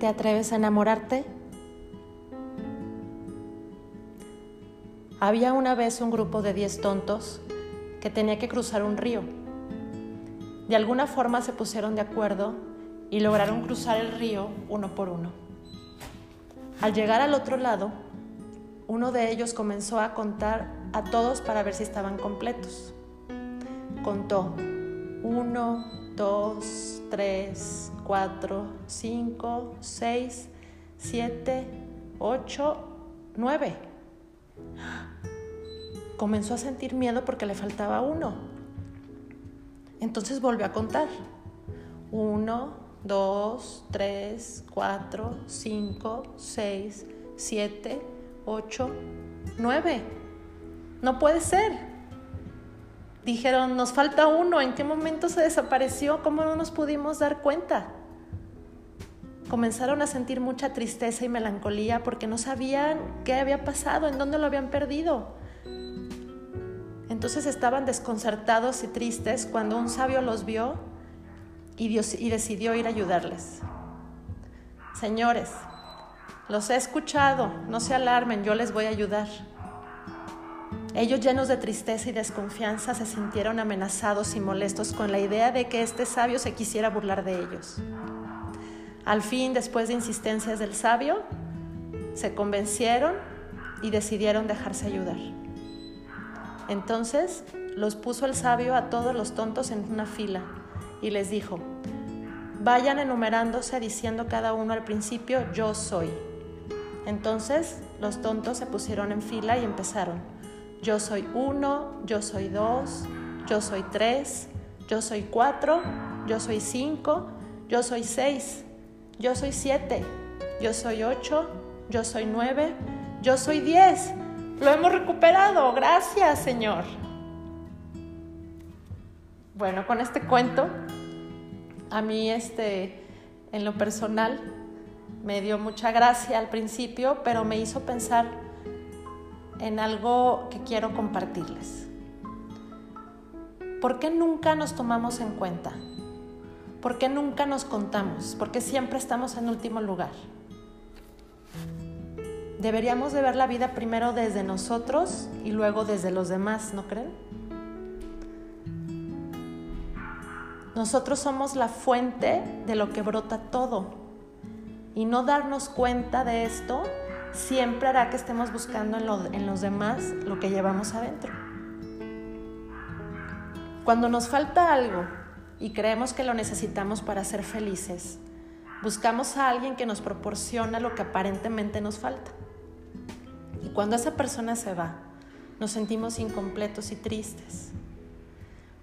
¿Te atreves a enamorarte? Había una vez un grupo de diez tontos que tenía que cruzar un río. De alguna forma se pusieron de acuerdo y lograron cruzar el río uno por uno. Al llegar al otro lado, uno de ellos comenzó a contar a todos para ver si estaban completos. Contó uno, dos, tres, cuatro, cinco, seis, siete, ocho, nueve. Comenzó a sentir miedo porque le faltaba uno. Entonces volvió a contar. Uno, dos, tres, cuatro, cinco, seis, siete, ocho, nueve. No puede ser. Dijeron, nos falta uno. ¿En qué momento se desapareció? ¿Cómo no nos pudimos dar cuenta? Comenzaron a sentir mucha tristeza y melancolía porque no sabían qué había pasado, en dónde lo habían perdido. Entonces estaban desconcertados y tristes cuando un sabio los vio y, y decidió ir a ayudarles. Señores, los he escuchado, no se alarmen, yo les voy a ayudar. Ellos llenos de tristeza y desconfianza se sintieron amenazados y molestos con la idea de que este sabio se quisiera burlar de ellos. Al fin, después de insistencias del sabio, se convencieron y decidieron dejarse ayudar. Entonces los puso el sabio a todos los tontos en una fila y les dijo, vayan enumerándose diciendo cada uno al principio, yo soy. Entonces los tontos se pusieron en fila y empezaron. Yo soy uno, yo soy dos, yo soy tres, yo soy cuatro, yo soy cinco, yo soy seis, yo soy siete, yo soy ocho, yo soy nueve, yo soy diez. Lo hemos recuperado, gracias Señor. Bueno, con este cuento, a mí este, en lo personal, me dio mucha gracia al principio, pero me hizo pensar en algo que quiero compartirles. ¿Por qué nunca nos tomamos en cuenta? ¿Por qué nunca nos contamos? ¿Por qué siempre estamos en último lugar? Deberíamos de ver la vida primero desde nosotros y luego desde los demás, ¿no creen? Nosotros somos la fuente de lo que brota todo. Y no darnos cuenta de esto siempre hará que estemos buscando en, los demás lo que llevamos adentro. Cuando nos falta algo y creemos que lo necesitamos para ser felices, buscamos a alguien que nos proporciona lo que aparentemente nos falta. Y cuando esa persona se va, nos sentimos incompletos y tristes.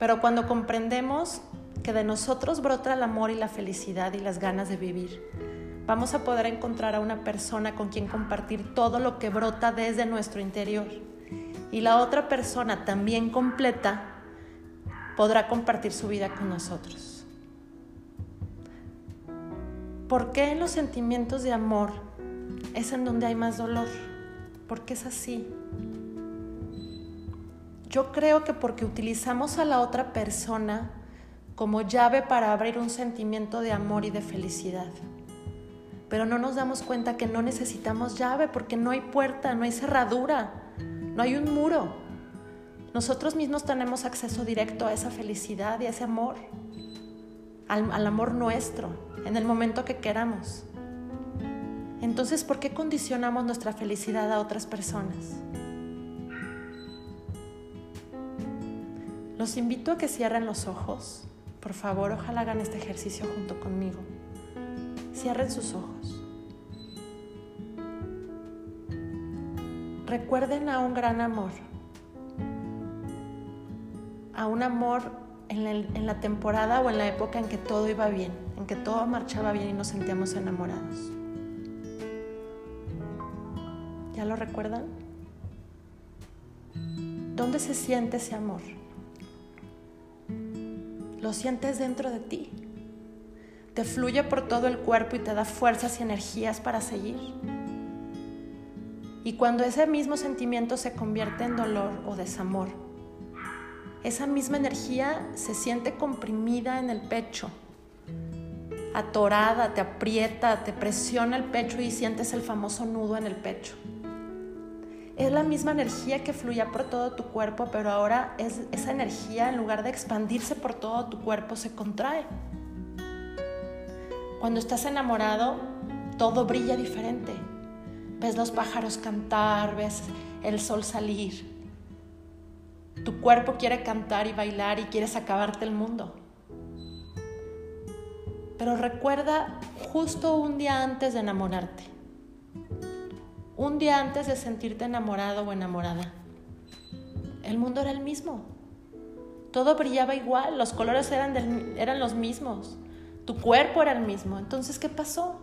Pero cuando comprendemos que de nosotros brota el amor y la felicidad y las ganas de vivir, vamos a poder encontrar a una persona con quien compartir todo lo que brota desde nuestro interior. Y la otra persona también completa podrá compartir su vida con nosotros. ¿Por qué en los sentimientos de amor es en donde hay más dolor? ¿Por qué es así? Yo creo que porque utilizamos a la otra persona como llave para abrir un sentimiento de amor y de felicidad pero no nos damos cuenta que no necesitamos llave porque no hay puerta, no hay cerradura, no hay un muro. Nosotros mismos tenemos acceso directo a esa felicidad y a ese amor, al, amor nuestro, en el momento que queramos. Entonces, ¿por qué condicionamos nuestra felicidad a otras personas? Los invito a que cierren los ojos. Por favor, ojalá hagan este ejercicio junto conmigo. Cierren sus ojos. Recuerden a un gran amor, a un amor en la, temporada o en la época en que todo iba bien, en que todo marchaba bien y nos sentíamos enamorados. ¿Ya lo recuerdan? ¿Dónde se siente ese amor? ¿Lo sientes dentro de ti? te fluye por todo el cuerpo y te da fuerzas y energías para seguir. Y cuando ese mismo sentimiento se convierte en dolor o desamor, esa misma energía se siente comprimida en el pecho. atorada, te aprieta, te presiona el pecho y sientes el famoso nudo en el pecho. Es la misma energía que fluía por todo tu cuerpo, pero ahora es, esa energía en lugar de expandirse por todo tu cuerpo se contrae. Cuando estás enamorado, todo brilla diferente. Ves los pájaros cantar, ves el sol salir. Tu cuerpo quiere cantar y bailar y quieres acabarte el mundo. Pero recuerda justo un día antes de enamorarte. Un día antes de sentirte enamorado o enamorada. El mundo era el mismo. Todo brillaba igual, los colores eran, eran los mismos. Tu cuerpo era el mismo. Entonces, ¿qué pasó?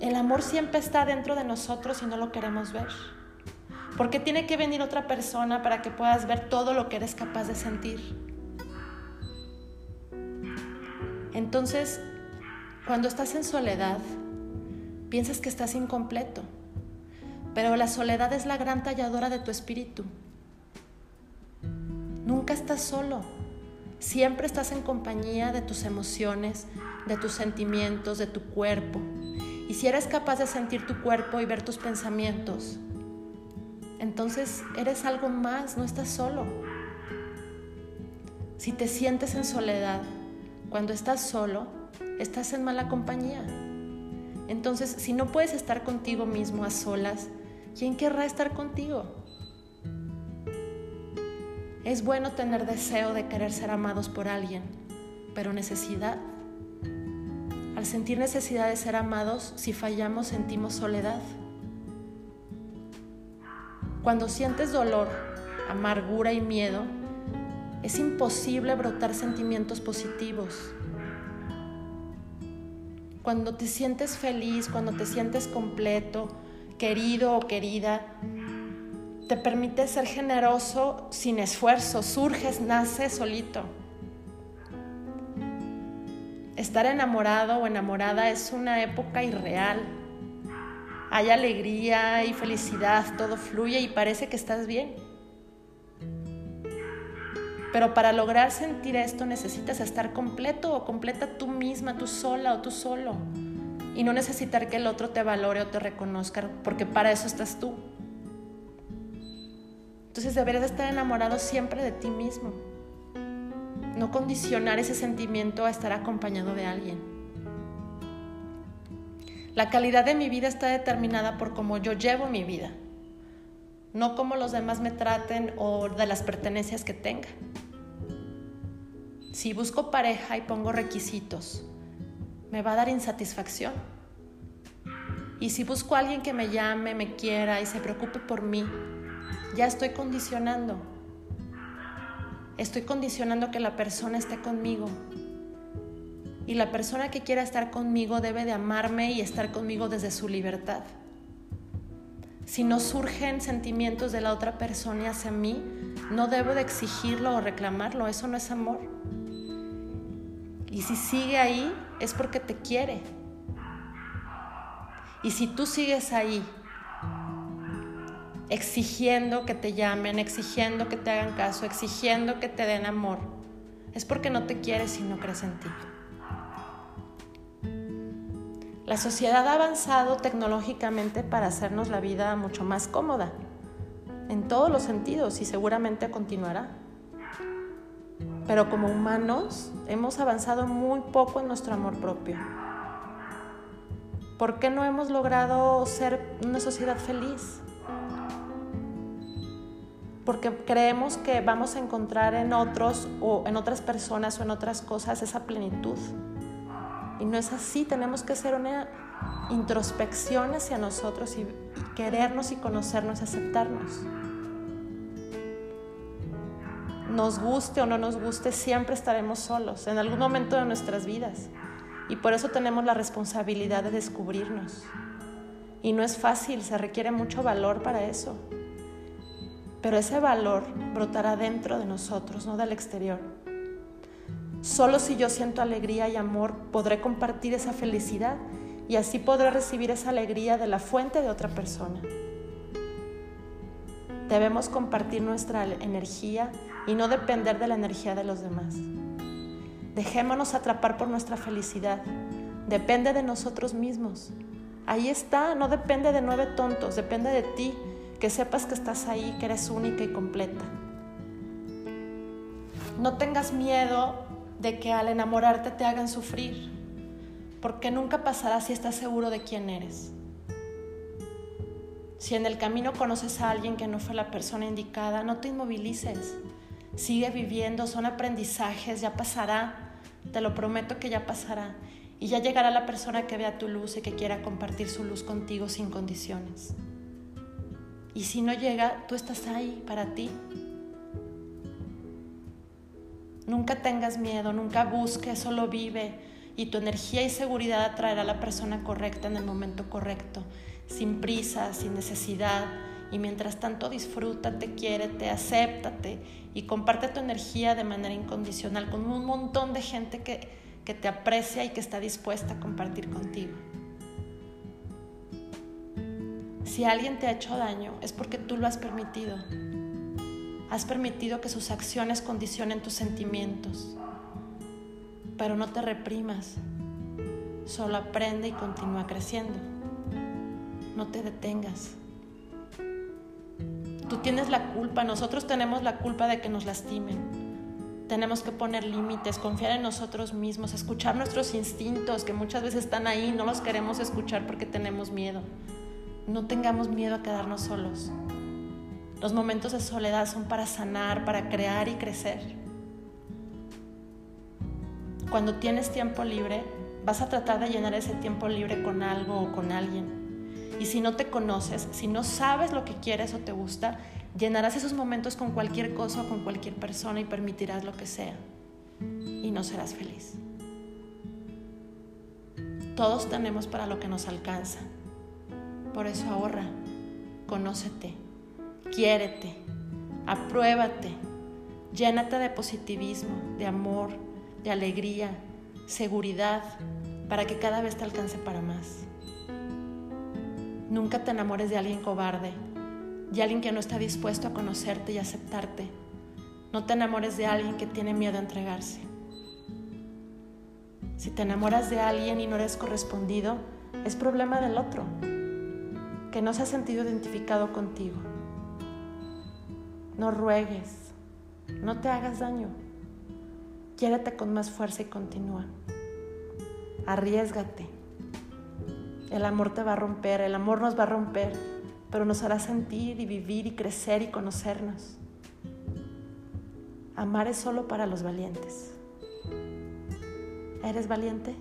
El amor siempre está dentro de nosotros y no lo queremos ver. Porque tiene que venir otra persona para que puedas ver todo lo que eres capaz de sentir. Entonces, cuando estás en soledad, piensas que estás incompleto, pero la soledad es la gran talladora de tu espíritu. Nunca estás solo, siempre estás en compañía de tus emociones, de tus sentimientos, de tu cuerpo. Y si eres capaz de sentir tu cuerpo y ver tus pensamientos, entonces eres algo más, no estás solo. Si te sientes en soledad, cuando estás solo, estás en mala compañía. Entonces, si no puedes estar contigo mismo a solas, ¿quién querrá estar contigo? Es bueno tener deseo de querer ser amados por alguien, pero necesidad. Al sentir necesidad de ser amados, si fallamos sentimos soledad. Cuando sientes dolor, amargura y miedo, es imposible brotar sentimientos positivos. Cuando te sientes feliz, cuando te sientes completo, querido o querida, te permite ser generoso sin esfuerzo, surges, nace solito. Estar enamorado o enamorada es una época irreal. Hay alegría y felicidad, todo fluye y parece que estás bien. Pero para lograr sentir esto necesitas estar completo o completa tú misma, tú sola o tú solo. Y no necesitar que el otro te valore o te reconozca, porque para eso estás tú. Entonces deberías estar enamorado siempre de ti mismo. No condicionar ese sentimiento a estar acompañado de alguien. La calidad de mi vida está determinada por cómo yo llevo mi vida no como los demás me traten o de las pertenencias que tenga. Si busco pareja y pongo requisitos, me va a dar insatisfacción. Y si busco alguien que me llame, me quiera y se preocupe por mí, ya estoy condicionando. Estoy condicionando que la persona esté conmigo. Y la persona que quiera estar conmigo debe de amarme y estar conmigo desde su libertad si no surgen sentimientos de la otra persona hacia mí, no debo de exigirlo o reclamarlo, eso no es amor. Y si sigue ahí, es porque te quiere. Y si tú sigues ahí, exigiendo que te llamen, exigiendo que te hagan caso, exigiendo que te den amor, es porque no te quieres y no crees en ti. La sociedad ha avanzado tecnológicamente para hacernos la vida mucho más cómoda, en todos los sentidos y seguramente continuará. Pero como humanos hemos avanzado muy poco en nuestro amor propio. ¿Por qué no hemos logrado ser una sociedad feliz? Porque creemos que vamos a encontrar en otros o en otras personas o en otras cosas esa plenitud. Y no es así, tenemos que hacer una introspección hacia nosotros y, querernos y conocernos y aceptarnos. Nos guste o no nos guste, siempre estaremos solos en algún momento de nuestras vidas. Y por eso tenemos la responsabilidad de descubrirnos. Y no es fácil, se requiere mucho valor para eso. Pero ese valor brotará dentro de nosotros, no del exterior. Solo si yo siento alegría y amor podré compartir esa felicidad y así podré recibir esa alegría de la fuente de otra persona. Debemos compartir nuestra energía y no depender de la energía de los demás. Dejémonos atrapar por nuestra felicidad. Depende de nosotros mismos. Ahí está, no depende de nueve tontos, depende de ti, que sepas que estás ahí, que eres única y completa. No tengas miedo de que al enamorarte te hagan sufrir, porque nunca pasará si estás seguro de quién eres. Si en el camino conoces a alguien que no fue la persona indicada, no te inmovilices. Sigue viviendo, son aprendizajes, ya pasará. Te lo prometo que ya pasará. Y ya llegará la persona que vea tu luz y que quiera compartir su luz contigo sin condiciones. Y si no llega, tú estás ahí para ti. Nunca tengas miedo, nunca busques, solo vive. Y tu energía y seguridad atraerá a la persona correcta en el momento correcto sin prisa, sin necesidad. Y mientras tanto disfrútate, quiérete, acéptate y comparte tu energía de manera incondicional con un montón de gente que, que te aprecia y que está dispuesta a compartir contigo. Si alguien te ha hecho daño es porque tú lo has permitido. Has permitido que sus acciones condicionen tus sentimientos. Pero no te reprimas. Solo aprende y continúa creciendo no te detengas. Tú tienes la culpa, nosotros tenemos la culpa de que nos lastimen. Tenemos que poner límites, confiar en nosotros mismos, escuchar nuestros instintos que muchas veces están ahí, no los queremos escuchar porque tenemos miedo. No tengamos miedo a quedarnos solos. Los momentos de soledad son para sanar, para crear y crecer. Cuando tienes tiempo libre, vas a tratar de llenar ese tiempo libre con algo o con alguien. Y si no te conoces, si no sabes lo que quieres o te gusta, llenarás esos momentos con cualquier cosa o con cualquier persona y permitirás lo que sea. Y no serás feliz. Todos tenemos para lo que nos alcanza. Por eso ahorra, conócete, quiérete, apruébate, llénate de positivismo, de amor, de alegría, seguridad, para que cada vez te alcance para más. Nunca te enamores de alguien cobarde, de alguien que no está dispuesto a conocerte y aceptarte. No te enamores de alguien que tiene miedo a entregarse. Si te enamoras de alguien y no eres correspondido, es problema del otro, que no se ha sentido identificado contigo. No ruegues, no te hagas daño. Quiérete con más fuerza y continúa. Arriesgate. El amor te va a romper, el amor nos va a romper, pero nos hará sentir y vivir y crecer y conocernos. Amar es solo para los valientes. ¿Eres valiente?